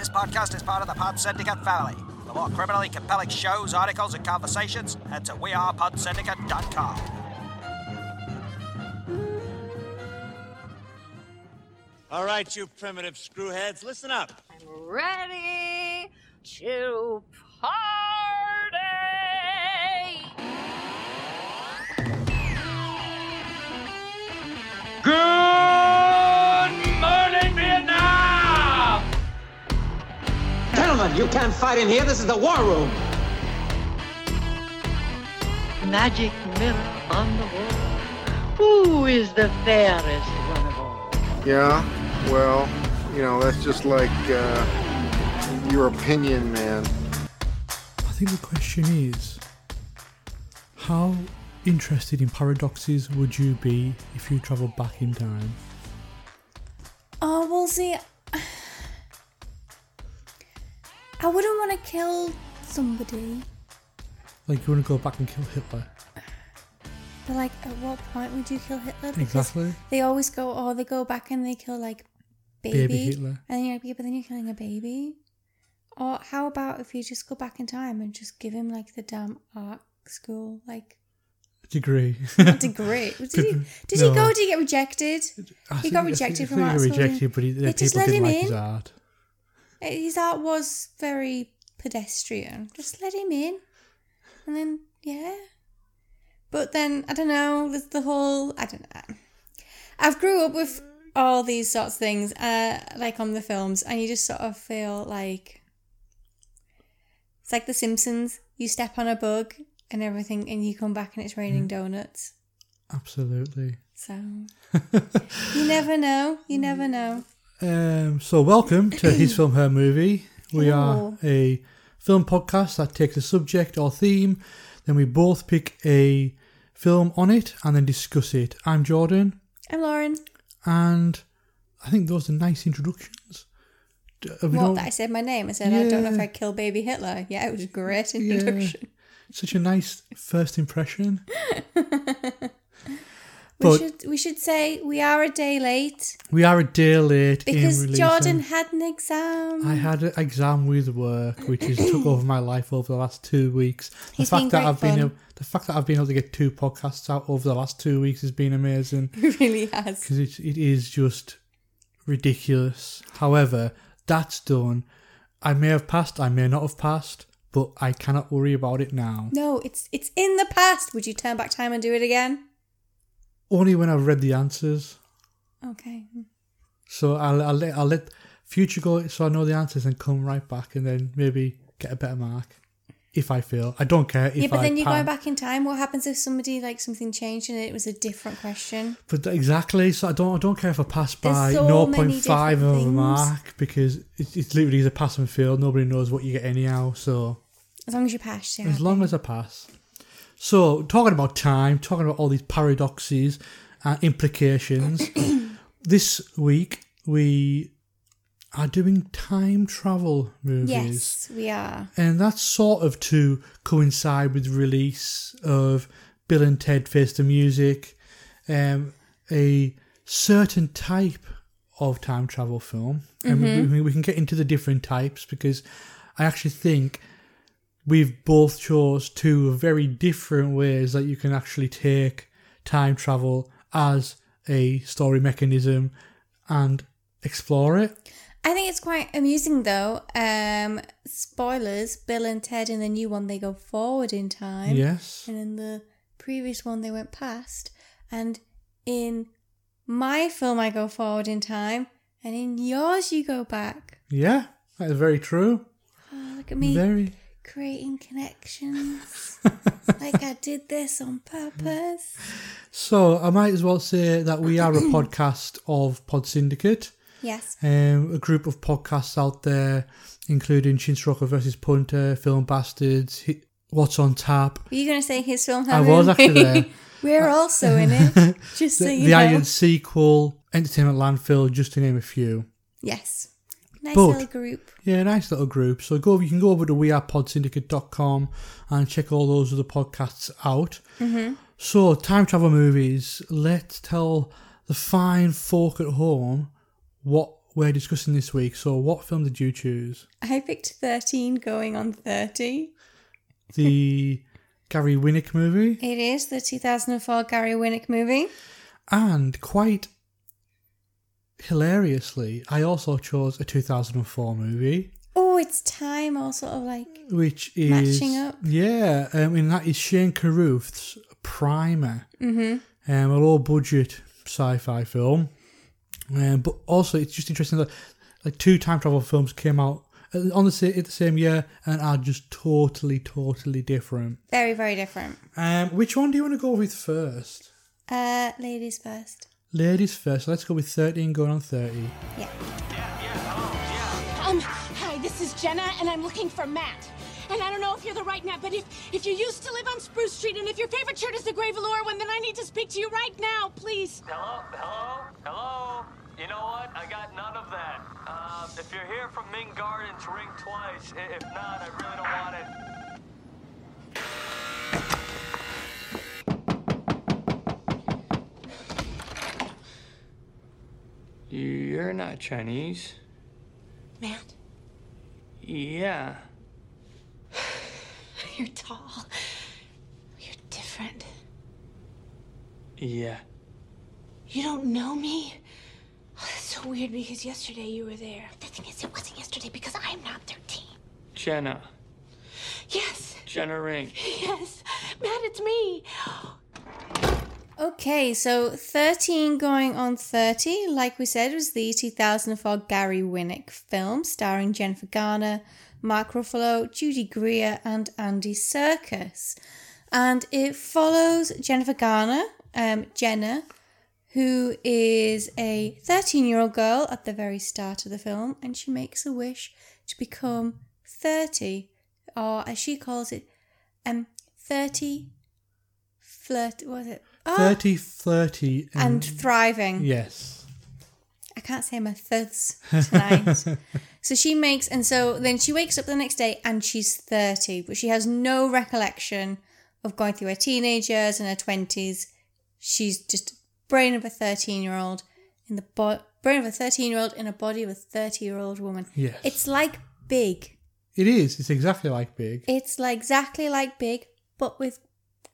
This podcast is part of the Pod Syndicate family. For more criminally compelling shows, articles, and conversations, head to wearepodsyndicate.com. All right, you primitive screwheads, listen up. I'm ready to party. Gentlemen, you can't fight in here. This is the war room. magic mirror on the wall. Who is the fairest one of all? Yeah, well, you know, that's just like uh, your opinion, man. I think the question is how interested in paradoxes would you be if you travelled back in time? Oh, well, see, I wouldn't want to kill somebody. Like, you want to go back and kill Hitler? But, like, at what point would you kill Hitler? Because Exactly. They always go, oh, they go back and they kill, like, baby. Baby Hitler. And then you're like, yeah, but then you're killing a baby. Or how about if you just go back in time and just give him, like, the damn art school, like, Degree. degree? Did, he, did No. he go? Did he get rejected? I He think- got rejected I from art he school. got rejected, but he, They just people let didn't him like in. His art. Was very pedestrian. Just let him in. And then, yeah. But then, I don't know, there's the whole, I don't know. I've grew up with all these sorts of things, uh, like on the films, and you just sort of feel like it's like The Simpsons. You step on a bug and everything, and you come back and it's raining donuts. Absolutely. So, you never know. You never know. Um, so, welcome to His Film, Her Movie. We are a film podcast that takes a subject or theme, then we both pick a film on it and then discuss it. I'm Jordan, I'm Lauren. and I think those are nice introductions. Have What, that I said my name? I said, I don't know if Yeah. I'd kill baby Hitler. Yeah, it was a great introduction. Such a nice first impression. We should we should say we are a day late We are a day late because. Jordan had an exam. I had an exam with work, which has took over my life over the last two weeks. The He's fact been that I've been fun. able, the fact that I've been able to get two podcasts out over the last two weeks has been amazing He really has. because it, it is just ridiculous. However, that's done. I may have passed, I may not have passed, but I cannot worry about it now. No, it's it's in the past. Would you turn back time and do it again? Only when I've read the answers. Okay. So I'll, I'll let I'll let future go so I know the answers and come right back and then maybe get a better mark if I fail. I don't care if yeah, but I then you're going back in time. What happens if somebody like something changed and it was a different question? But exactly, so I don't I don't care if I pass by so zero many point five of a mark because it's, it's literally a pass and fail. Nobody knows what you get anyhow. So As long as you pass, yeah. as long as I pass. So talking about time, talking about all these paradoxes and implications. this week we are doing time travel movies. yes, we are. And that's sort of to coincide with the release of Bill and Ted Face the Music, um, a certain type of time travel film. And we, we, we can get into the different types because I actually think we've both chose two very different ways that you can actually take time travel as a story mechanism and explore it. I think it's quite amusing though. Um, spoilers: Bill and Ted in the new one they go forward in time. Yes. And in the previous one, they went past. And in my film, I go forward in time. And in yours, you go back. Yeah, that is very true. Oh, look at me Very. Creating connections. like I did this on purpose. So I might as well say that we are a podcast of Pod Syndicate, Yes. um, a group of podcasts out there, including Chinstroker versus Punter, Film Bastards, Hi- What's on Tap, Were you going to say his film? I was actually there. We're also in it. Just so the, you the know. Iron Sequel, Entertainment Landfill, just to name a few. Yes. Nice But- little group. Yeah, nice little group. So go, you can go over to wearepodsyndicate.com and check all those other podcasts out. Mm-hmm. So, time travel movies. Let's tell the fine folk at home what we're discussing this week. So, what film did you choose? I picked 13 going on 30. The Gary Winick movie, It is the 2004 Gary Winick movie. and quite hilariously, I also chose a 2004 movie, Oh, it's time, all sort of like. which is Matching up. Yeah, um, and that is Shane Carruth's Primer, mm-hmm. um, a low budget sci-fi film. Um, but also, it's just interesting that like two time travel films came out uh, on the sa- at the same year and are just totally, totally different. Very, very different. Um, which one do you want to go with first? Uh, ladies first. Ladies first. Let's go with 13 going on 30. Yeah. Yeah. Hello. Yeah. Um, hi, this is Jenna, and I'm looking for Matt. And I don't know if you're the right Matt, but if if you used to live on Spruce Street and if your favorite shirt is the Grey Velour one, then I need to speak to you right now, please. Hello? Hello? Hello? You know what? I got none of that. Um, if you're here from Ming Gardens, ring twice. If not, I really don't want it. You're not Chinese. Matt, Yeah. you're tall. You're different. Yeah. You don't know me? Oh, that's so weird because yesterday you were there. The thing is, it wasn't yesterday because I'm not 13. Jenna. Yes, Jenna Rink. yes. Matt, it's me. Okay, so 13 going on 30, like we said, was the 2004 Gary Winick film starring Jennifer Garner, Mark Ruffalo, Judy Greer, and Andy Serkis. And it follows Jennifer Garner, um, Jenna, who is a 13 year old girl at the very start of the film, and she makes a wish to become 30, or as she calls it, um, 30 flirt, what was it? Oh, 30, 30, and thriving. yes. I can't say my thuds tonight. so she makes, and so then she wakes up the next day and she's 30, but she has no recollection of going through her teenage years and her 20s. She's just brain of a 13 year old in the bo- brain of a 13 year old in a body of a 30 year old woman. Yes. It's like Big. It is. It's exactly like Big. It's like exactly like Big, but with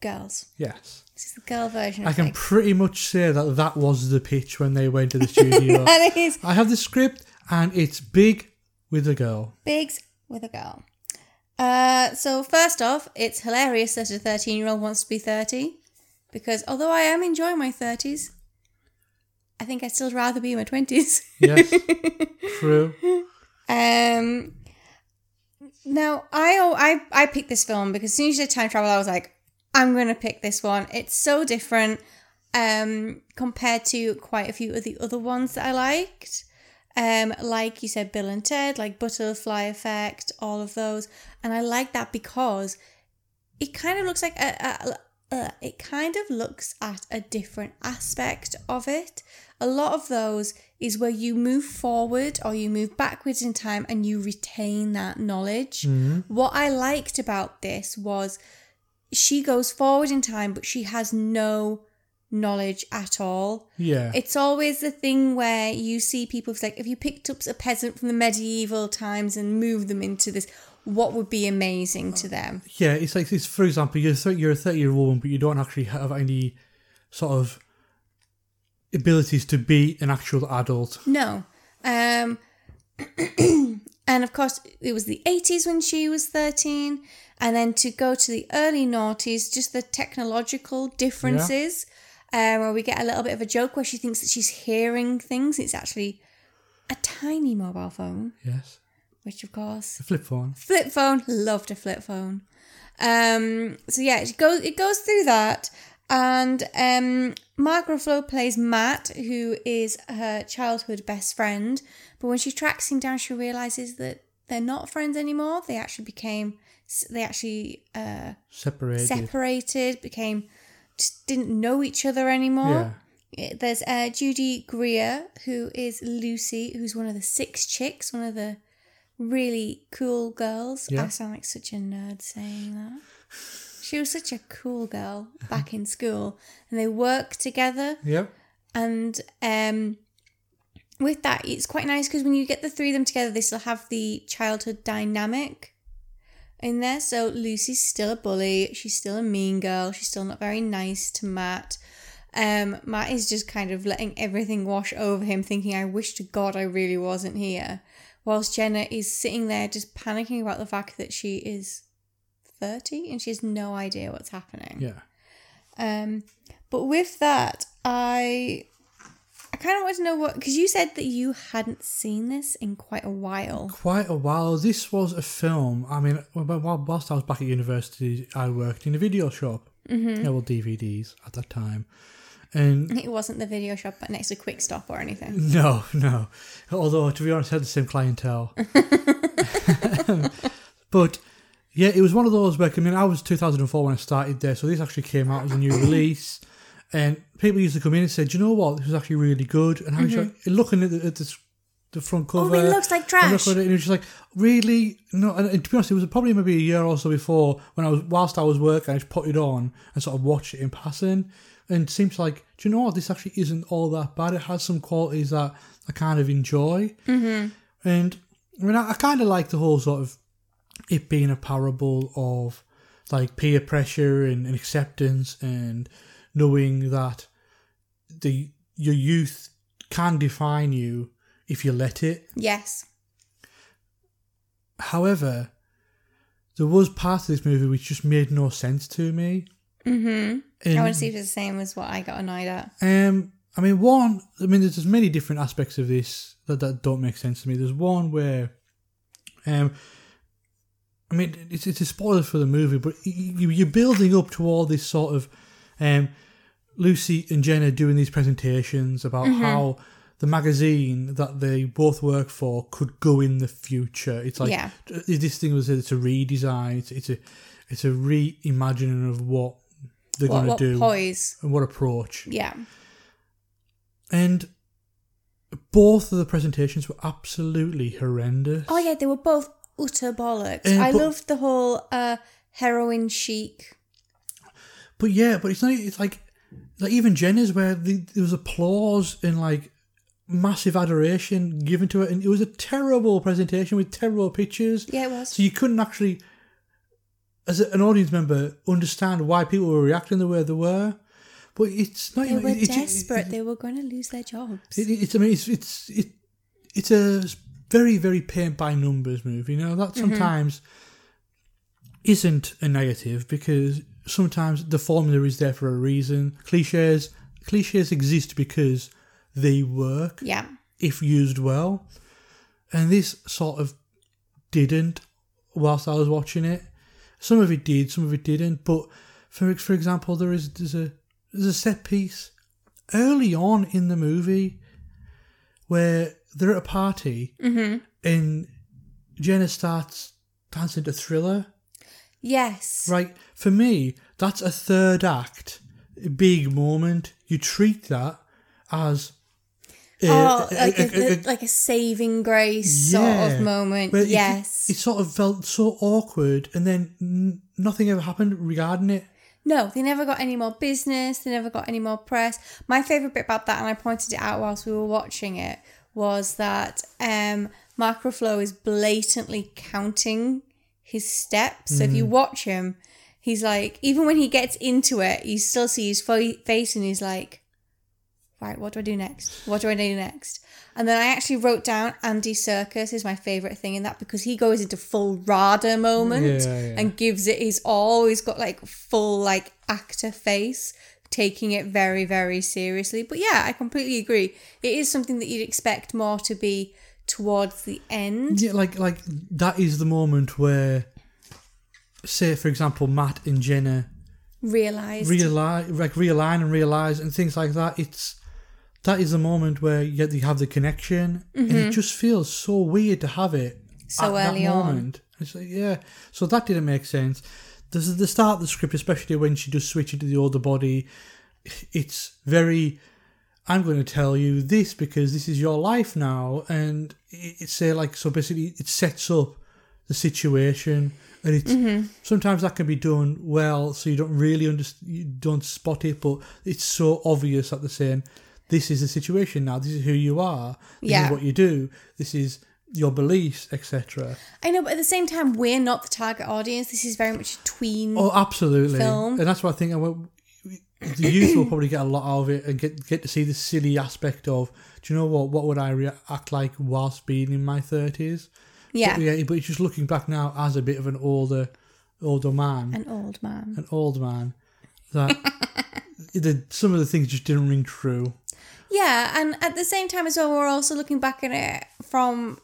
girls. Yes. This is the girl version of I can Big. pretty much say that that was the pitch when they went to the studio. that is I have the script and it's big with a girl. Bigs with a girl. Uh, so first off, it's hilarious that a 13 year old wants to be 30 because although I am enjoying my 30s, I think I'd still rather be in my 20s. Yes. True. Um, now I oh, I I picked this film because as soon as you said time travel, I was like, I'm gonna pick this one. It's so different um compared to quite a few of the other ones that I liked. Um, like you said, Bill and Ted, like Butterfly Effect, all of those, and I like that because it kind of looks like a, a, uh, it kind of looks at a different aspect of it. A lot of those is where you move forward or you move backwards in time and you retain that knowledge. What I liked about this was she goes forward in time, but she has no knowledge at all. Yeah. It's always the thing where you see people it's like if you picked up a peasant from the medieval times and moved them into this, what would be amazing to them? Yeah, it's like it's for example, you're thir- you're a thirty year old woman, but you don't actually have any sort of abilities to be an actual adult. No. Um, and of course, it was the 80s when she was 13. And then to go to the early noughties, just the technological differences, um, where we get a little bit of a joke where she thinks that she's hearing things. It's actually a tiny mobile phone, Yes, which of course a flip phone. flip phone loved a flip phone um so yeah it goes it goes through that and um mark ruffalo plays matt who is her childhood best friend but when she tracks him down she realizes that they're not friends anymore they actually became they actually uh Separated. separated became just didn't know each other anymore Yeah. there's uh, Judy Greer, who is Lucy, who's one of the six chicks, one of the really cool girls. Yeah. I sound like such a nerd saying that. She was such a cool girl back in school, and they work together. Yep. And um, with that, it's quite nice because when you get the three of them together, they still have the childhood dynamic in there. So Lucy's still a bully. She's still a mean girl. She's still not very nice to Matt. Um, Matt is just kind of letting everything wash over him, thinking, I wish to God I really wasn't here. Whilst Jenna is sitting there just panicking about the fact that she is 30 and she has no idea what's happening. Yeah. Um, but with that, I I kind of want to know what because you said that you hadn't seen this in quite a while. Quite a while. This was a film. I mean, wh- wh- whilst I was back at university, I worked in a video shop. Mhm. Yeah, well, DVDs at that time. And It wasn't the video shop but next to Quick Stop or anything. No, no. Although, to be honest, I had the same clientele. but yeah, it was one of those where I mean, I was 2004 when I started there, so this actually came out as a new release, and people used to come in and say, "Do you know what? This was actually really good." And I was Mhm. like, looking at the, at the, the front Oh, cover, it looks like trash. at it and it was just like, really? No. And, and to be honest, it was probably maybe a year or so before when I was whilst I was working, I just put it on and sort of watched it in passing, and it seems like, do you know what? This actually isn't all that bad. It has some qualities that I kind of enjoy. Mm-hmm. And I mean, I, I kind of like the whole sort of it being a parable of like peer pressure and, and acceptance and knowing that the your youth can define you if you let it. Yes. However, there was part of this movie which just made no sense to me. Mm-hmm. I want to see if it's the same as what I got annoyed at. Um, I mean, one. I mean, there's, there's many different aspects of this that, that don't make sense to me. There's one where, um, I mean, it's it's a spoiler for the movie, but you, you're building up to all this sort of, um, Lucy and Jenna doing these presentations about Mhm. how the magazine that they both work for could go in the future. It's like Yeah. this thing was it's a redesign. It's, it's a it's a reimagining of what they're What- going to do poise. and what approach. Yeah. And both of the presentations were absolutely horrendous. Oh yeah, they were both utter bollocks. Uh, I but- loved the whole uh, heroin chic. But yeah, but it's not. It's like like even Jenna's where the, there was applause and like massive adoration given to it, and it was a terrible presentation with terrible pictures. Yeah, it was. So you couldn't actually, as an audience member, understand why people were reacting the way they were. But it's not. They were it- it- desperate. they were going to lose their jobs. It, it's I mean it's it's it, it's a very very paint by numbers movie. You know that Mhm. sometimes isn't a negative because sometimes the formula is there for a reason. Cliches cliches exist because they work. Yeah. If used well, and this sort of didn't whilst I was watching it. Some of it did, some of it didn't. But for for example, there is there's a there's a set piece early on in the movie where they're at a party Mhm. and Jenna starts dancing to Thriller. Yes. Right, for me, that's a third act, a big moment. You treat that as uh, oh, a- like a- a, a- a- like a saving grace sort of moment. it- yes. it, sort of felt so awkward, and then nothing ever happened regarding it. No, they never got any more business. They never got any more press. My favorite bit about that, and I pointed it out whilst we were watching it, was that um, Ruffalo is blatantly counting his steps. So if you Mm. watch him, he's like, even when he gets into it, you still see his fo- face, and he's like, right, what do I do next? What do I do next? And then I actually wrote down Andy Serkis is my favorite thing in that because he goes into full Rada moment Yeah, yeah. and gives it his all. He's got like full like actor face, taking it very very seriously. But yeah, I completely agree. It is something that you'd expect more to be towards the end. Yeah, like like that is the moment where, say for example, Matt and Jenna Realized. realize, like realign and realize, and things like that. It's that is the moment where you, get, you have the connection, and it Mhm. just feels so weird to have it So early on. It's like, yeah, so that didn't make sense. This is the start of the script, especially when she does switch into the older body. It's very. I'm going to tell you this because this is your life now, and it's say like so. Basically, it sets up the situation, and it's Mhm. sometimes that can be done well, so you don't really understand, you don't spot it, but it's so obvious at the same this is the situation now. This is who you are. This Yeah. is what you do. This is your beliefs, etc. I know, but at the same time, we're not the target audience. This is very much a tween. Oh, absolutely. Film. And that's what I think. I will- The youth will probably get a lot out of it and get get to see the silly aspect of. Do you know what? What would I react like whilst being in my thirties? yeah, But, yeah, but just looking back now as a bit of an older, older man, an old man. an old man, that the, some of the things just didn't ring true. Yeah, and at the same time as well, we're also looking back at it from.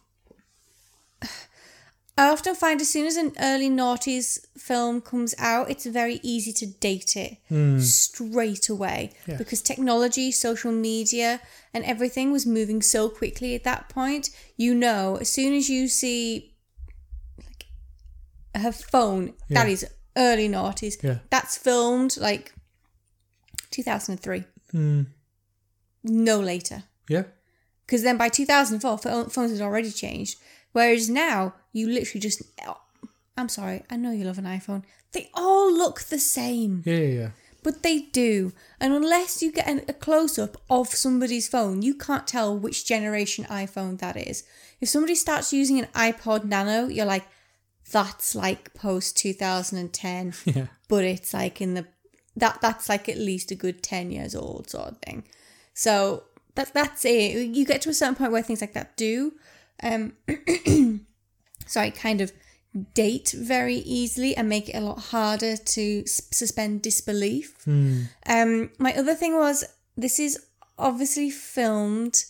I often find as soon as an early noughties film comes out, it's very easy to date it hmm. straight away Yeah. because technology, social media, and everything was moving so quickly at that point. You know, as soon as you see like her phone, that Yeah. is early noughties. Yeah. That's filmed like 2003, hmm. no later Yeah, because then by 2004 phones had already changed whereas now you literally just oh, i'm sorry i know you love an iphone. They all look the same. Yeah, yeah. yeah. but they do. And unless you get an, a close-up of somebody's phone you can't tell which generation iphone that is. If somebody starts using an ipod nano you're like that's like post 2010 Yeah. but it's like in the that that's like at least a good 10 years old sort of thing. So that that's it. You get to a certain point where things like that do um sorry kind of date very easily and make it a lot harder to s- suspend disbelief. Um my other thing was this is obviously filmed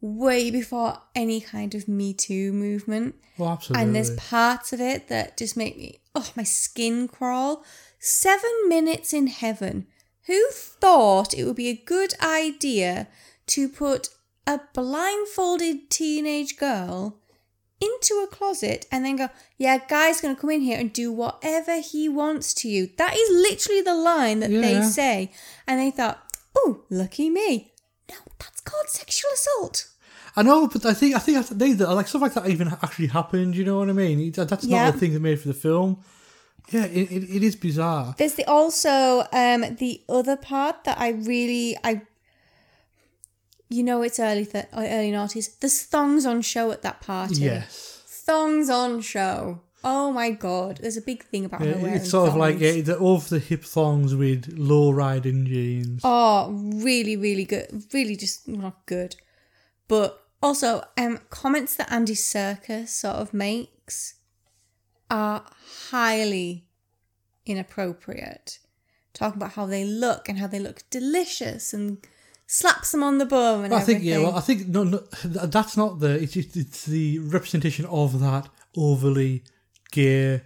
way before any kind of me too movement. Oh, absolutely. and there's parts of it that just make me oh my skin crawl. Seven minutes in heaven. Who thought it would be a good idea to put a blindfolded teenage girl into a closet and then go yeah guy's gonna come in here and do whatever he wants to you that is literally the line that they say and they thought oh lucky me no that's called sexual assault I know, but I think I think they like stuff like that even actually happened. You know what I mean? That- That's Yeah. not a thing they made for the film. Yeah, it, it, it is bizarre. There's the also um the other part that I really I you know it's early th- early noughties. There's thongs on show at that party. Yes, Thongs on show. Oh my god. There's a big thing about Yeah, her wearing it's sort of like thongs. yeah, the over the hip thongs with low riding jeans. Oh, really, really good. Really just not good. But also, um comments that Andy Serkis sort of makes are highly inappropriate. Talking about how they look and how they look delicious and slaps them on the bum and I think everything. yeah, well, I think no, no, th- that's not the. It's just it's the representation of that overly gay.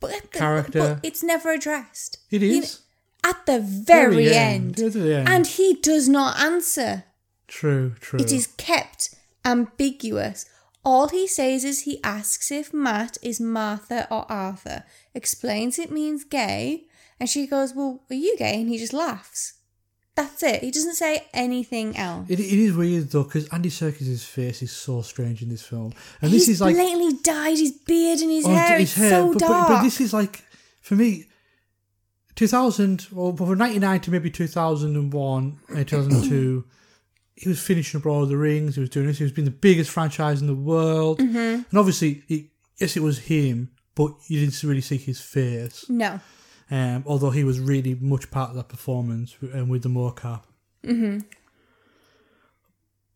but, character. but it's never addressed. It You is know, at the very, end. the end. And he does not answer. true, true. It is kept ambiguous. All he says is he asks if Matt is Martha or Arthur, explains it means gay, and she goes, Well, are you gay? And he just laughs. That's it. He doesn't say anything else. It, it is weird though because Andy Serkis' face is so strange in this film, and He's this is like blatantly dyed his beard and his Oh, hair. his it's so but, dark. But, but this is like, for me, 2000, or from 99 to maybe 2001, uh, 2002, he was finishing up Lord of the Rings, he was doing this, he was being the biggest franchise in the world. Mm-hmm. And obviously, it, yes, it was him, but you didn't really see his face. no. Um, although he was really much part of that performance um, with the mocap. Mm-hmm.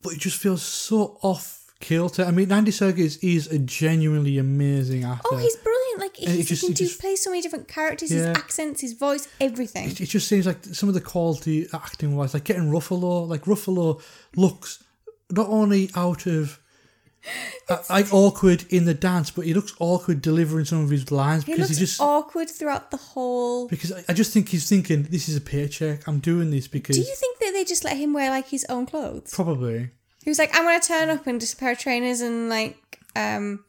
But it just feels so off kilter. I mean, Andy Serkis is a genuinely amazing actor. Oh, he's brilliant. Like, And just- he it can do, just- play so many different characters, his accents, his voice, everything. it, it just seems like some of the quality acting wise, like getting Ruffalo, like Ruffalo looks not only out of like awkward in the dance, but he looks awkward delivering some of his lines he because looks he just awkward throughout the whole. because I, I just think he's thinking this is a paycheck. I'm doing this because Do you think that they just let him wear like his own clothes? probably He was like, I'm gonna turn up in just a pair of trainers and like, um,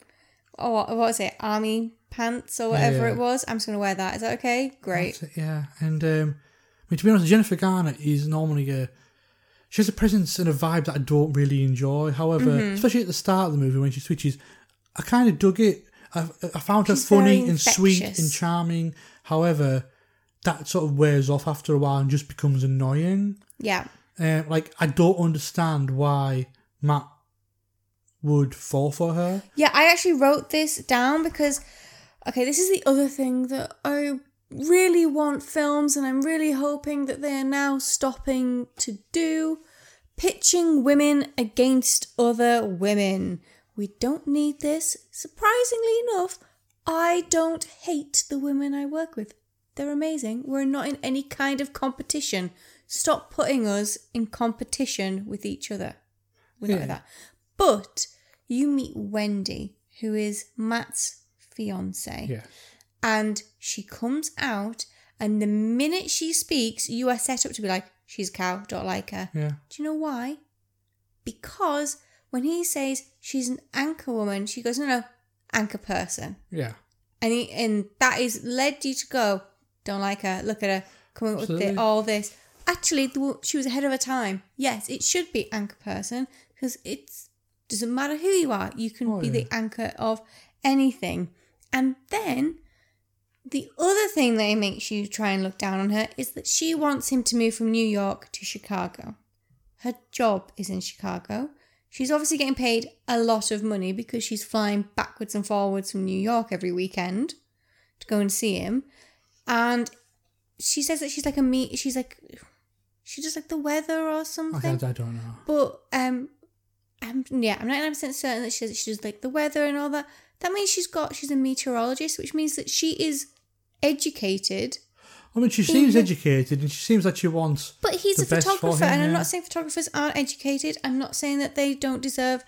oh, what, what was it, army pants or whatever Yeah. it was. I'm just gonna wear that. Is that okay? Great. Yeah. And um, I mean, to be honest, Jennifer Garner is normally a she has a presence and a vibe that I don't really enjoy. However, Mm-hmm. especially at the start of the movie when she switches, I kind of dug it. I, I found her funny and sweet and charming. However, that sort of wears off after a while and just becomes annoying. Yeah. Um, like I don't understand why Matt would fall for her. Yeah, I actually wrote this down because, okay, this is the other thing that I really want films, and I'm really hoping that they are now stopping to do pitching women against other women. We don't need this. Surprisingly enough, I don't hate the women I work with. They're amazing. We're not in any kind of competition. Stop putting us in competition with each other. We're not Yeah. like hmm. that. But you meet Wendy, who is Matt's fiance, Yeah. And she comes out, and the minute she speaks, you are set up to be like, she's a cow, don't like her. Yeah. Do you know why? Because when he says she's an anchor woman, she goes, no, no, anchor person. Yeah. And he, and that is led you to go, don't like her, look at her, coming up with the, all this. Actually, the, she was ahead of her time. Yes, it should be anchor person because it doesn't matter who you are, you can Oh, be yeah. the anchor of anything. And then the other thing that makes you try and look down on her is that she wants him to move from New York to Chicago. Her job is in Chicago. She's obviously getting paid a lot of money because she's flying backwards and forwards from New York every weekend to go and see him. And she says that she's like a me she's like she just like the weather or something. I don't know. But um, I'm yeah, I'm 99 percent certain that she she does like the weather and all that. That means she's got she's a meteorologist, which means that she is educated. I mean, she seems educated, and she seems like she wants. But he's a photographer, him, and I'm yeah. not saying photographers aren't educated. I'm not saying that they don't deserve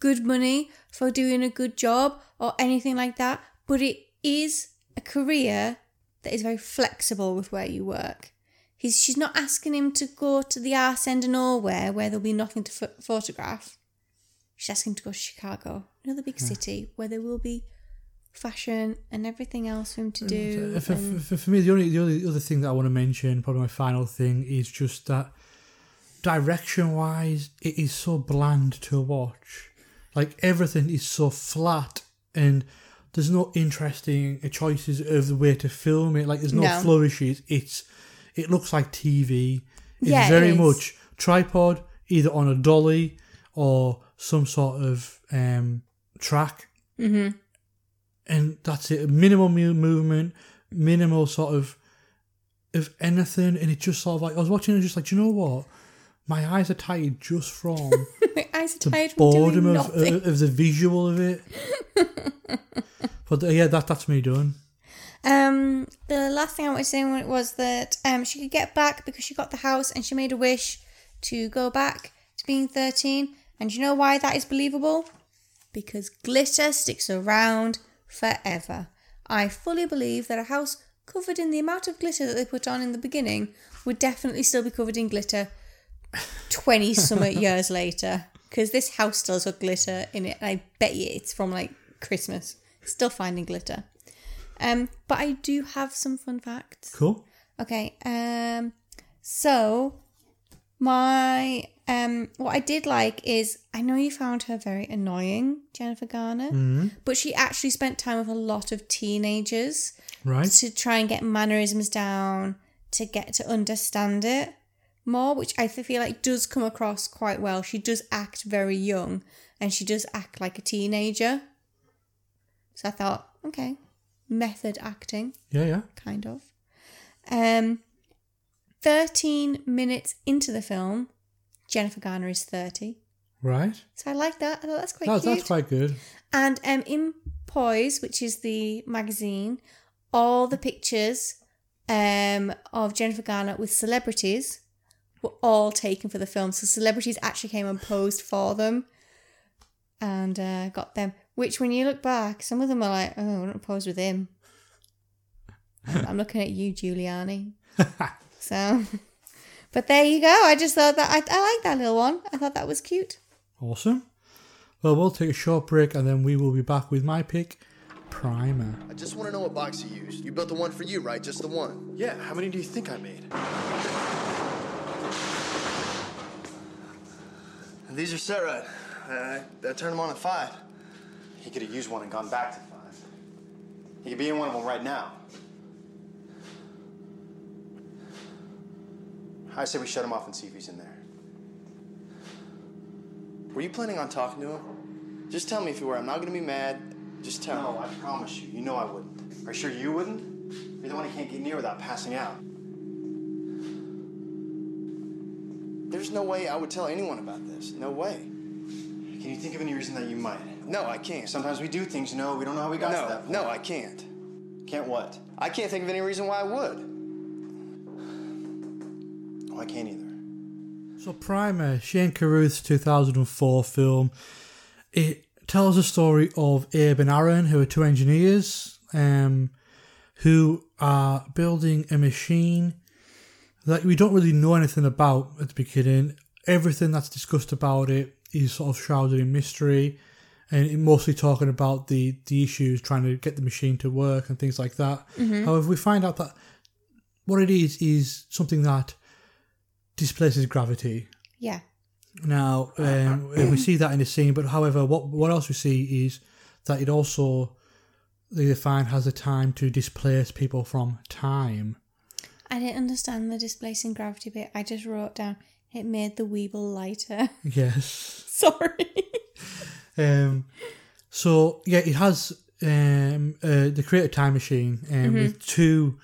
good money for doing a good job or anything like that. But it is a career that is very flexible with where you work. He's she's not asking him to go to the arse end of nowhere where there'll be nothing to ph- photograph. She's asking him to go to Chicago, another big city where there will be fashion and everything else for him to do. Uh, For, and- for, for me, the only the only other thing that I want to mention, probably my final thing, is just that direction wise, it is so bland to watch. Like everything is so flat, and there's no interesting choices of the way to film it. Like there's no, No. flourishes. It's it looks like TV. It's Yeah, very much tripod, either on a dolly or some sort of um, track Mhm. And that's it. Minimal mu- movement, minimal sort of of anything, and it just sort of like I was watching it, just like, do you know what? My eyes are tired just from My eyes are the tired from boredom of, of of the visual of it. but yeah, that that's me doing. Um, the last thing I wanted to say was that um, she could get back because she got the house and she made a wish to go back to being 13. And you know why that is believable? Because glitter sticks around forever. I fully believe that a house covered in the amount of glitter that they put on in the beginning would definitely still be covered in glitter 20 summer years later. Because this house still has got glitter in it. And I bet you it's from like Christmas. Still finding glitter. Um, but I do have some fun facts. Cool. Okay. Um, so my um, what I did like is I know you found her very annoying, Jennifer Garner, Mhm. but she actually spent time with a lot of teenagers, Right. to try and get mannerisms down, to get to understand it more, which I feel like does come across quite well. She does act very young, and she does act like a teenager. So I thought, okay, method acting Yeah, yeah. kind of. Um, 13 minutes into the film, Jennifer Garner is 30. Right. So I like that. I thought that's quite That's, cute. that's quite good. And um, in Poise, which is the magazine, all the pictures um, of Jennifer Garner with celebrities were all taken for the film. So celebrities actually came and posed for them and uh, got them. Which, when you look back, some of them are like, oh, I wouldn't pose with him. I'm I'm looking at you, Giuliani. so, but there you go. I just thought that I, I like that little one. I thought that was cute. Awesome. Well, we'll take a short break and then we will be back with my pick, Primer. I just want to know what box you used. You built the one for you, right? Just the one. Yeah, how many do you think I made? These are set right. I, I turned them on at five. He could have used one and gone back to five. He could be in one of them right now. I say we shut him off and see if he's in there. Were you planning on talking to him? Just tell me if you were. I'm not gonna be mad. Just tell No, me. I promise you. You know I wouldn't. Are you sure you wouldn't? You're the one who can't get near without passing out. There's no way I would tell anyone about this. No way. Can you think of any reason that you might? No, I can't. Sometimes we do things, you know, we don't know how we got to that point. no, I can't. Can't what? I can't think of any reason why I would. Oh, I can't either. So Primer, Shane Carruth's 2004 film, it tells the story of Abe and Aaron, who are two engineers, um, who are building a machine that we don't really know anything about at the beginning. Everything that's discussed about it is sort of shrouded in mystery, and mostly talking about the the issues trying to get the machine to work and things like that. Mhm. However, we find out that what it is is something that displaces gravity. Yeah. Now um, we see that in the scene, but however, what what else we see is that it also they find has a time to displace people from time. I didn't understand the displacing gravity bit. I just wrote down it made the Weeble lighter. Yes. Sorry. Um, so yeah, it has um, uh, the create a time machine um, Mhm. with two.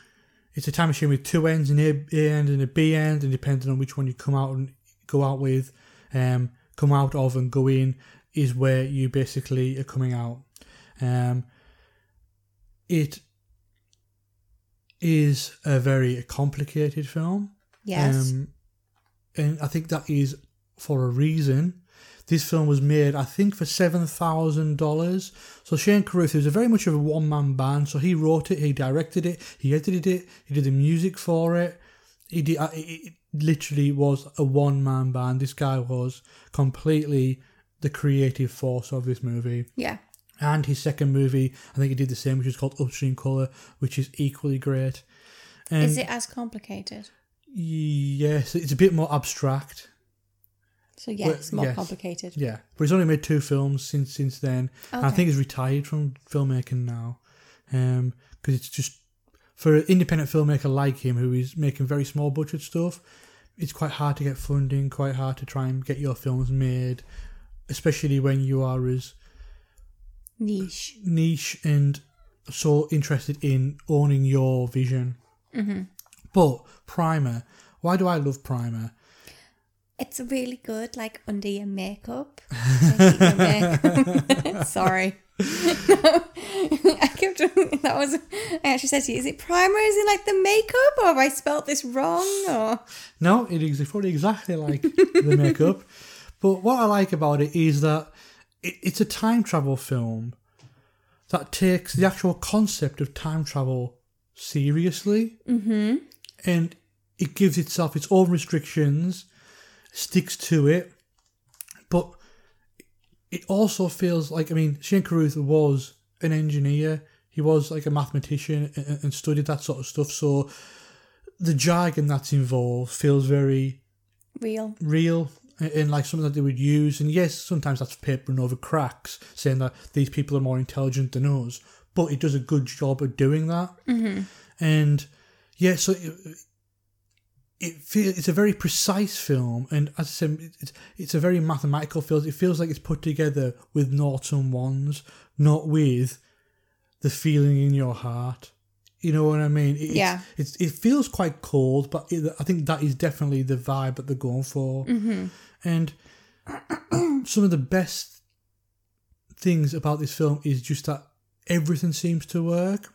It's a time machine with two ends, an A, A end and a B end, and depending on which one you come out and go out with, um, come out of and go in, is where you basically are coming out. Um, it is a very complicated film. Yes. Um, and I think that is for a reason. This film was made, I think, for seven thousand dollars. So Shane Carruth was a very much of a one man band. So he wrote it, he directed it, he edited it, he did the music for it. He did. uh, It, it literally was a one man band. This guy was completely the creative force of this movie. Yeah. And his second movie, I think he did the same, which is called Upstream Colour, which is equally great. And Is it as complicated? Yes, it's a bit more abstract. So yeah, Well, it's more yes. complicated. Yeah, but he's only made two films since since then. And I think he's retired from filmmaking now, because it's just for an independent filmmaker like him who is making very small budget stuff. It's quite hard to get funding, quite hard to try and get your films made, especially when you are as Niche. niche and so interested in owning your vision. hmm But Primer, why do I love Primer? It's really good, like under your makeup. Like, your makeup. Sorry. I kept that was. I actually said to you, "Is it primer? Is it like the makeup, or have I spelt this wrong?" Or No, it is probably exactly like the makeup. But what I like about it is that it, it's a time travel film that takes the actual concept of time travel seriously mm-hmm. and it gives itself its own restrictions, sticks to it, but it also feels like I mean Shane Carruth was an engineer. He was like a mathematician and, and studied that sort of stuff. So the jargon that's involved feels very real. real and, and like something that they would use. And yes, sometimes that's papering over cracks, saying that these people are more intelligent than us. But it does a good job of doing that. Mm-hmm. And yeah, so it, it feel, it's a very precise film, and as I said, it's it's a very mathematical film. It feels like it's put together with noughts and ones, not with the feeling in your heart. You know what I mean? It, Yeah. It's, it feels quite cold, but it, I think that is definitely the vibe that they're going for. Mhm. And some of the best things about this film is just that everything seems to work.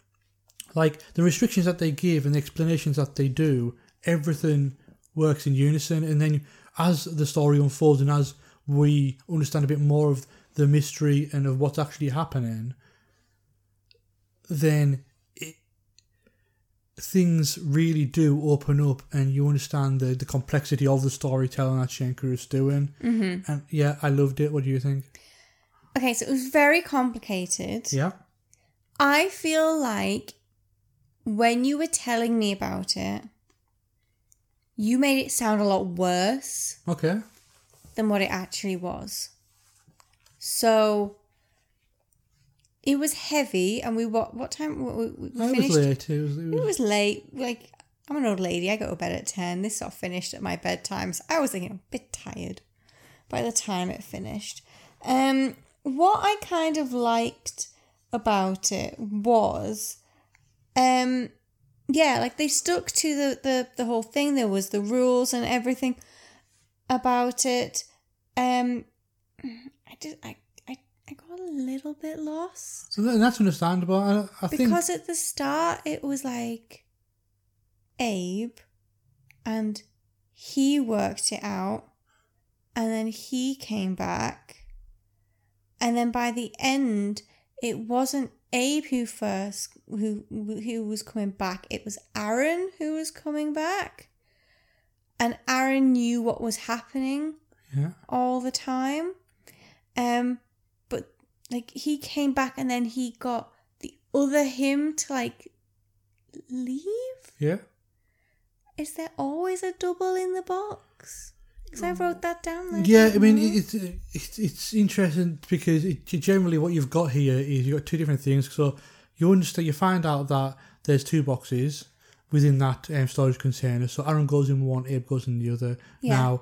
Like the restrictions that they give and the explanations that they do, everything works in unison. And then as the story unfolds and as we understand a bit more of the mystery and of what's actually happening, then it, things really do open up and you understand the, the complexity of the storytelling that Shankar is doing. Mhm. And yeah, I loved it. What do you think? Okay, so it was very complicated. Yeah. I feel like when you were telling me about it, you made it sound a lot worse Okay. than what it actually was. So it was heavy, and we what what time we, we I was late. It was, it was, It was late. Like I'm an old lady. I go to bed at ten. This sort of finished at my bedtime. So I was like, you know, a bit tired. by the time it finished. Um, what I kind of liked about it was, um, yeah, like they stuck to the, the, the whole thing. There was the rules and everything about it. Um, I just I, I, I got a little bit lost So that's understandable. I, I think because at the start it was like Abe and he worked it out and then he came back and then by the end it wasn't Abe who first who who was coming back it was Aaron who was coming back and Aaron knew what was happening yeah. all the time. Um, but like he came back and then he got the other him to like leave. Yeah. Is there always a double in the box? Because I wrote that down. I Yeah, I mean, it's it's it's interesting because it, generally what you've got here is you've got two different things. So you understand, you find out that there's two boxes within that um, storage container. So Aaron goes in one, Abe goes in the other. Yeah. Now,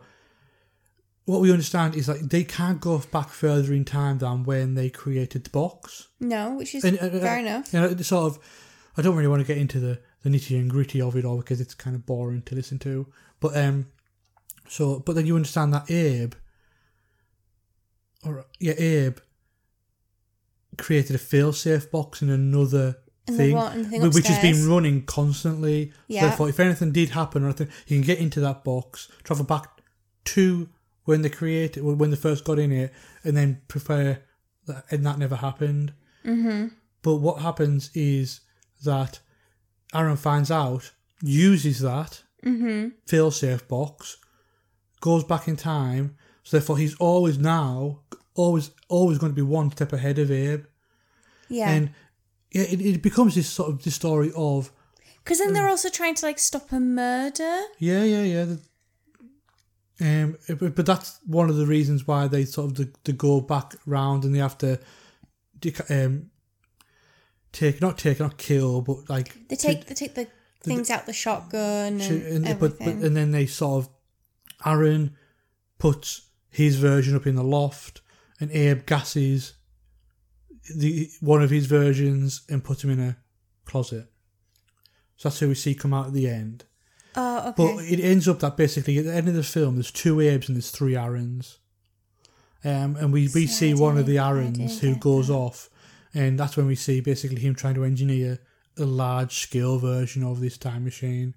what we understand is that they can't go back further in time than when they created the box. no, which is And, uh, fair uh, enough. You know, sort of, I don't really want to get into the, the nitty and gritty of it all because it's kind of boring to listen to. But um, so but then you understand that Abe, or yeah, Abe created a fail-safe box in another In thing, thing which has been running constantly. Yeah. So therefore, if anything did happen or anything, you can get into that box, travel back to when they created, when they first got in it, and then prepare. That, and that never happened. Mm-hmm. But what happens is that Aaron finds out, uses that Mm-hmm. fail-safe box, goes back in time. So therefore, he's always now always always going to be one step ahead of Abe. Yeah. And yeah, it, it becomes this sort of this story of Because then they're also trying to like stop a murder. yeah, yeah, yeah. the- um, but, but that's one of the reasons why they sort of the, they go back round and they have to um, take not take not kill but like They take they take the things out the shotgun and, and, but, but everything. and then they sort of Aaron puts his version up in the loft, and Abe gasses the one of his versions and puts him in a closet. So that's who we see come out at the end. oh, okay. But it ends up that basically at the end of the film, there's two Abes and there's three Aarons. Um, and we, we see one of the Aarons who goes off, and that's when we see basically him trying to engineer a large scale version of this time machine.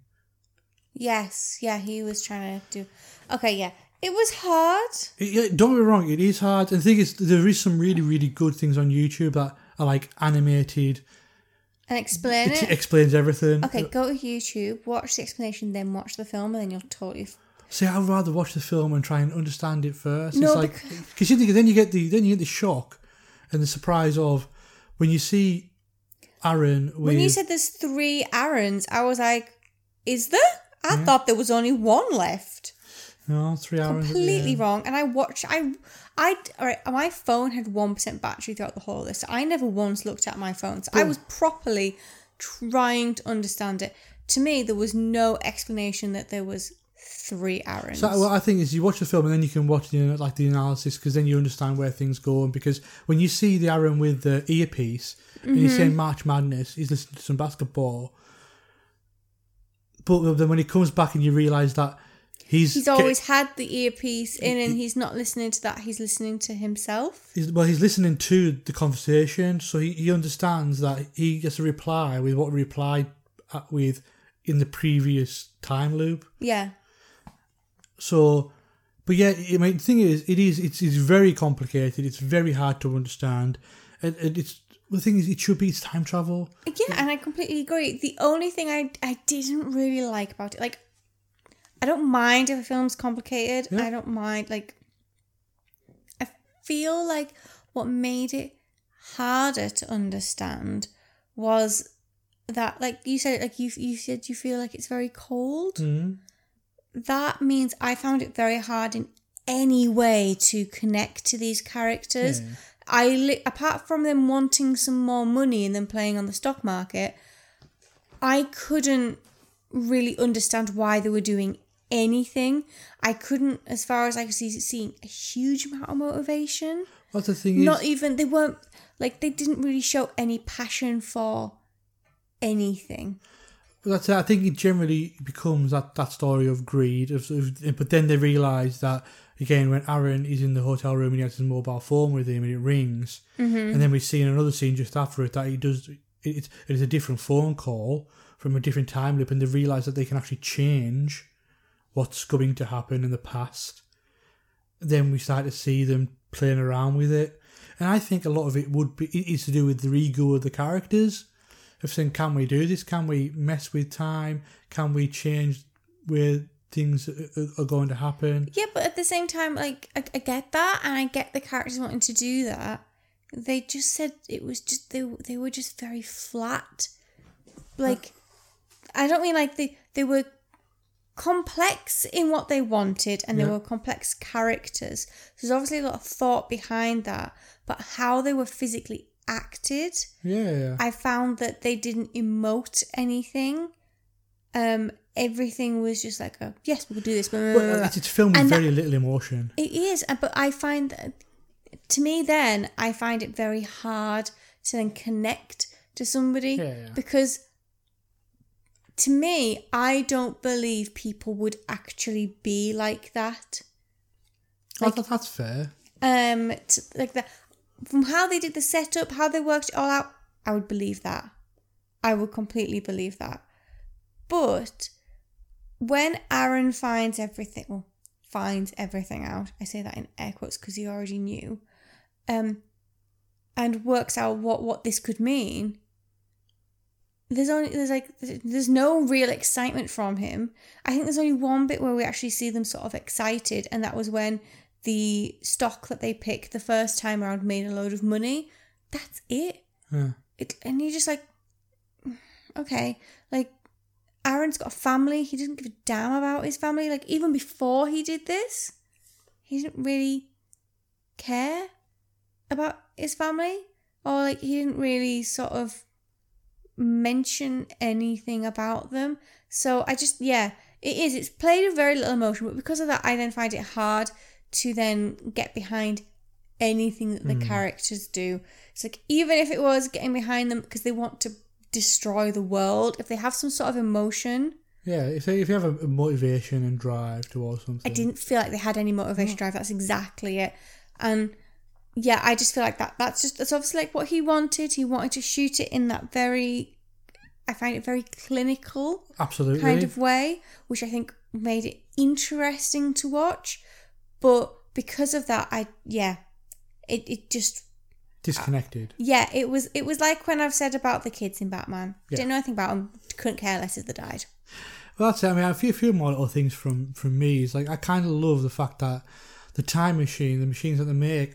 Yes, yeah, he was trying to do. Okay, yeah, it was hard. Yeah, don't be wrong, it is hard. And the thing is, there is some really, really good things on YouTube that are like animated. And explain It it. explains everything. Okay, go to YouTube, watch the explanation, then watch the film, and then you'll totally. See, I'd rather watch the film and try and understand it first. No, it's like because you think then you get the then you get the shock and the surprise of when you see Aaron with when you said there's three Aarons, I was like, "Is there?" I Yeah. thought there was only one left. no three the Completely wrong. And I watched. I, I. All right. My phone had one percent battery throughout the whole of this. So I never once looked at my phone. So I was properly trying to understand it. To me, there was no explanation that there was three Aarons. So what I think is you watch the film and then you can watch the like the analysis because then you understand where things go and because when you see the Aaron with the earpiece and he's saying mm-hmm. March Madness, he's listening to some basketball. But then when he comes back and you realise that he's He's always had the earpiece in, and he's not listening to that. He's listening to himself. He's, well, he's listening to the conversation, so he, he understands that he gets a reply with what he replied with in the previous time loop. Yeah. So, but yeah, I mean, the thing is, it is it's, it's very complicated. It's very hard to understand, and, and it's the thing is, it should be it's time travel. Yeah, and I completely agree. The only thing I I didn't really like about it, like, I don't mind if a film's complicated. I don't mind like. I feel like what made it harder to understand was that, like you said, like you you said you feel like it's very cold. Mm. That means I found it very hard in any way to connect to these characters. Yeah. I li- apart from them wanting some more money and them playing on the stock market, I couldn't really understand why they were doing anything. I couldn't, as far as I could see, seeing a huge amount of motivation. What's the thing Not is, even they weren't like they didn't really show any passion for anything. that's it. I think it generally becomes that, that story of greed. Of, of, but then they realise that again when Aaron is in the hotel room and he has his mobile phone with him and it rings, Mhm. and then we see in another scene just after it that he does it, it is a different phone call from a different time loop, and they realise that they can actually change what's going to happen in the past. Then we start to see them playing around with it, and I think a lot of it would be it is to do with the ego of the characters of saying, can we do this? Can we mess with time? Can we change where things are- are going to happen? Yeah, but at the same time, like I, I get that, and I get the characters wanting to do that. They just said it was just they they were just very flat. Like, I don't mean like they they were complex in what they wanted, and they Yeah. were complex characters. There's obviously a lot of thought behind that, but how they were physically acted, Yeah. I found that they didn't emote anything. Um, everything was just like, a, yes, we'll do this. blah, blah, blah, Well, blah." it's, it's filmed with And that- very little emotion. it is, uh, but I find that to me, then I find it very hard to then connect to somebody Yeah, yeah. because to me, I don't believe people would actually be like that. Oh, that- that's fair. Um, t like that from how they did the setup, how they worked it all out. I would believe that. I would completely believe that. But when Aaron finds everything, well, finds everything out, I say that in air quotes because he already knew, um, and works out what what this could mean. There's only there's like there's no real excitement from him. I think there's only one bit where we actually see them sort of excited, and that was when the stock that they picked the first time around made a load of money. That's it. Yeah. It, and you're just like, okay, like Aaron's got a family. He doesn't give a damn about his family. Like even before he did this, he didn't really care about his family, or like he didn't really sort of mention anything about them. So I just yeah, it is. It's played with very little emotion, but because of that, I then find it hard to then get behind anything that the Mm. characters do. It's like even if it was getting behind them because they want to destroy the world, if they have some sort of emotion, Yeah, if they, if you have a, a motivation and drive towards something, I didn't feel like they had any motivation drive. That's exactly it. And yeah, I just feel like that. That's just that's obviously like what he wanted. He wanted to shoot it in that very, I find it very clinical Absolutely. kind of way, which I think made it interesting to watch. But because of that, I yeah, it it just disconnected. yeah, it was it was like when I've said about the kids in Batman. Yeah. Didn't know anything about them. Couldn't care less if they died. Well, that's it. I mean, a few, few more little things from from me is like I kind of love the fact that the time machine, the machines that they make,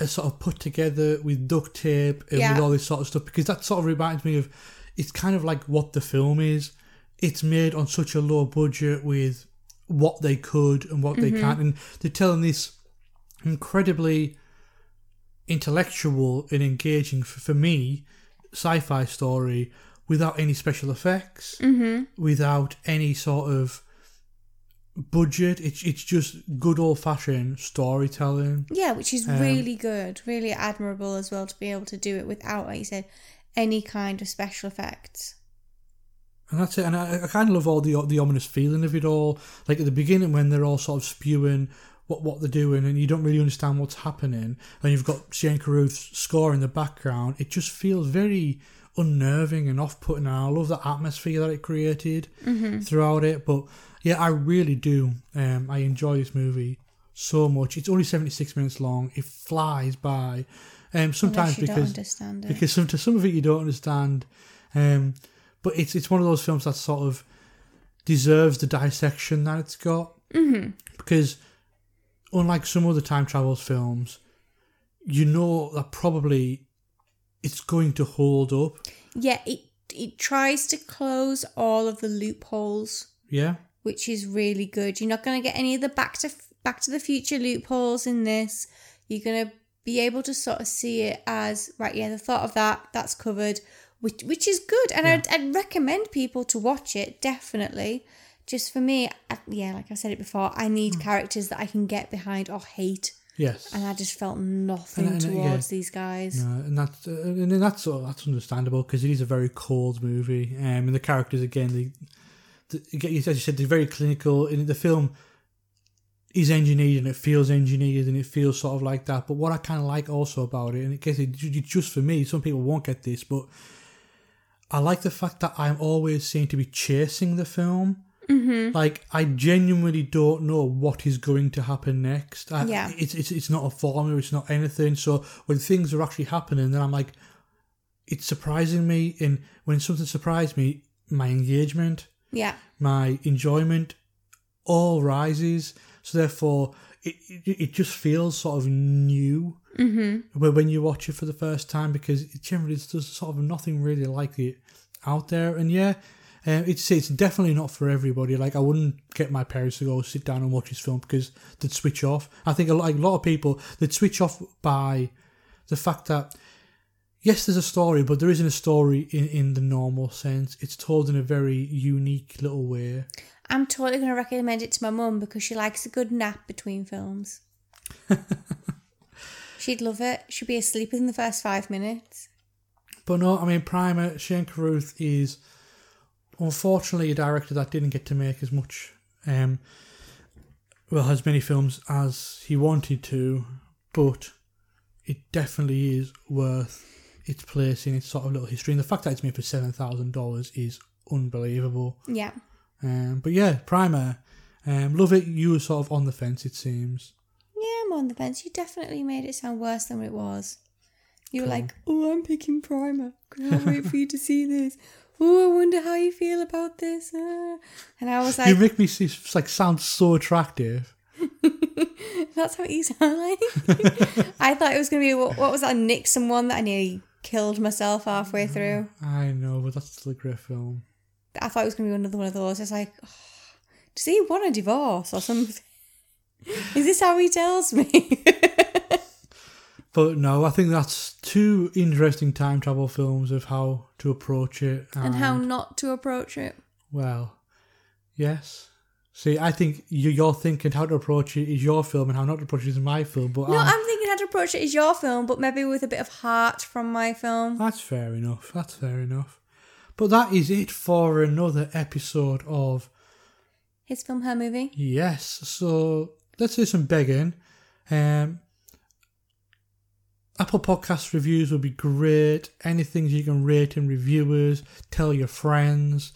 are sort of put together with duct tape and Yeah. with all this sort of stuff because that sort of reminds me of it's kind of like what the film is. It's made on such a low budget with what they could and what they Mhm. can't, and they're telling this incredibly intellectual and engaging for, for me sci-fi story without any special effects Mhm. without any sort of budget it's it's just good old-fashioned storytelling Yeah, which is Um, really good, really admirable as well to be able to do it without, like you said, any kind of special effects. and that's it and I, I kind of love all the the ominous feeling of it all like at the beginning when they're all sort of spewing what what they're doing and you don't really understand what's happening and you've got Shane Carruth's score in the background it just feels very unnerving and off-putting and I love the atmosphere that it created Mhm. throughout it but yeah I really do um, I enjoy this movie so much it's only 76 minutes long it flies by um, sometimes you don't because understand it. because some, to some of it you don't understand um, but it's it's one of those films that sort of deserves the dissection that it's got hmm because unlike some other time travels films, you know that probably it's going to hold up. Yeah, it it tries to close all of the loopholes, Yeah, which is really good. You're not going to get any of the back to Back to the Future loopholes in this. You're going to be able to sort of see it as right. Yeah, the thought of that that's covered, which which is good, and I'd, I'd recommend people to watch it definitely. Just for me, I, yeah, like I said it before, I need characters that I can get behind or hate. Yes. And I just felt nothing And- and, yeah. towards these guys. No, and that's uh, and that's sort of, that's understandable because it is a very cold movie, um, and the characters again, they, the, as you said, they're very clinical. And the film is engineered and it feels engineered and it feels sort of like that. But what I kind of like also about it, and I guess it, it's just for me, some people won't get this, but I like the fact that I'm always seen to be chasing the film. Mm-hmm. Like I genuinely don't know what is going to happen next. I, Yeah. it's it's it's not a formula. It's not anything. So when things are actually happening, then I'm like, it's surprising me. And when something surprised me, my engagement, Yeah. my enjoyment, all rises. So therefore, it it, it just feels sort of new Mm-hmm. when when you watch it for the first time because generally just sort of nothing really like it out there. And yeah, um, it's it's definitely not for everybody. Like I wouldn't get my parents to go sit down and watch this film because they'd switch off. I think a lot, like a lot of people they'd switch off by the fact that yes, there's a story, but there isn't a story in in the normal sense. It's told in a very unique little way. I'm totally going to recommend it to my mum because she likes a good nap between films. She'd love it. She'd be asleep in the first five minutes. But no, I mean, Primer, Shane Carruth is unfortunately a director that didn't get to make as much, um, well, as many films as he wanted to, but it definitely is worth its place in its sort of little history. And the fact that it's made for $7,000 is unbelievable. Yeah. Um, but yeah, Primer, um, love it. You were sort of on the fence, it seems. Yeah, I'm on the fence. You definitely made it sound worse than it was. You were Cool. like, oh, I'm picking Primer. Can't wait for you to see this. Oh, I wonder how you feel about this. Ah. And I was like, you make me see, like sound so attractive. that's how you sound like. I thought it was going to be, what, what was that Nixon one that I nearly killed myself halfway through? I know, but that's still a great film. I thought it was going to be another one of those. It's like, oh, does he want a divorce or something? Is this how he tells me? But no, I think that's two interesting time travel films of how to approach it. and how not to approach it. Well, yes. See, I think you, you're thinking how to approach it is your film and how not to approach it is my film. But No, I'm- I'm thinking how to approach it is your film, but maybe with a bit of heart from my film. that's fair enough. That's fair enough. But that is it for another episode of His film, her movie. Yes. So let's do some begging. Um, Apple Podcast reviews would be great. Anything you can rate and reviewers, tell your friends.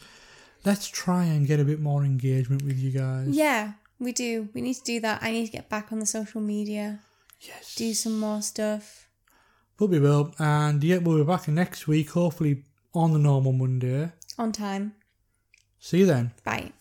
Let's try and get a bit more engagement with you guys. Yeah, we do. We need to do that. I need to get back on the social media. Yes. Do some more stuff. But we will. And yeah, we'll be back next week, hopefully on the normal Monday. On time. See you then. Bye.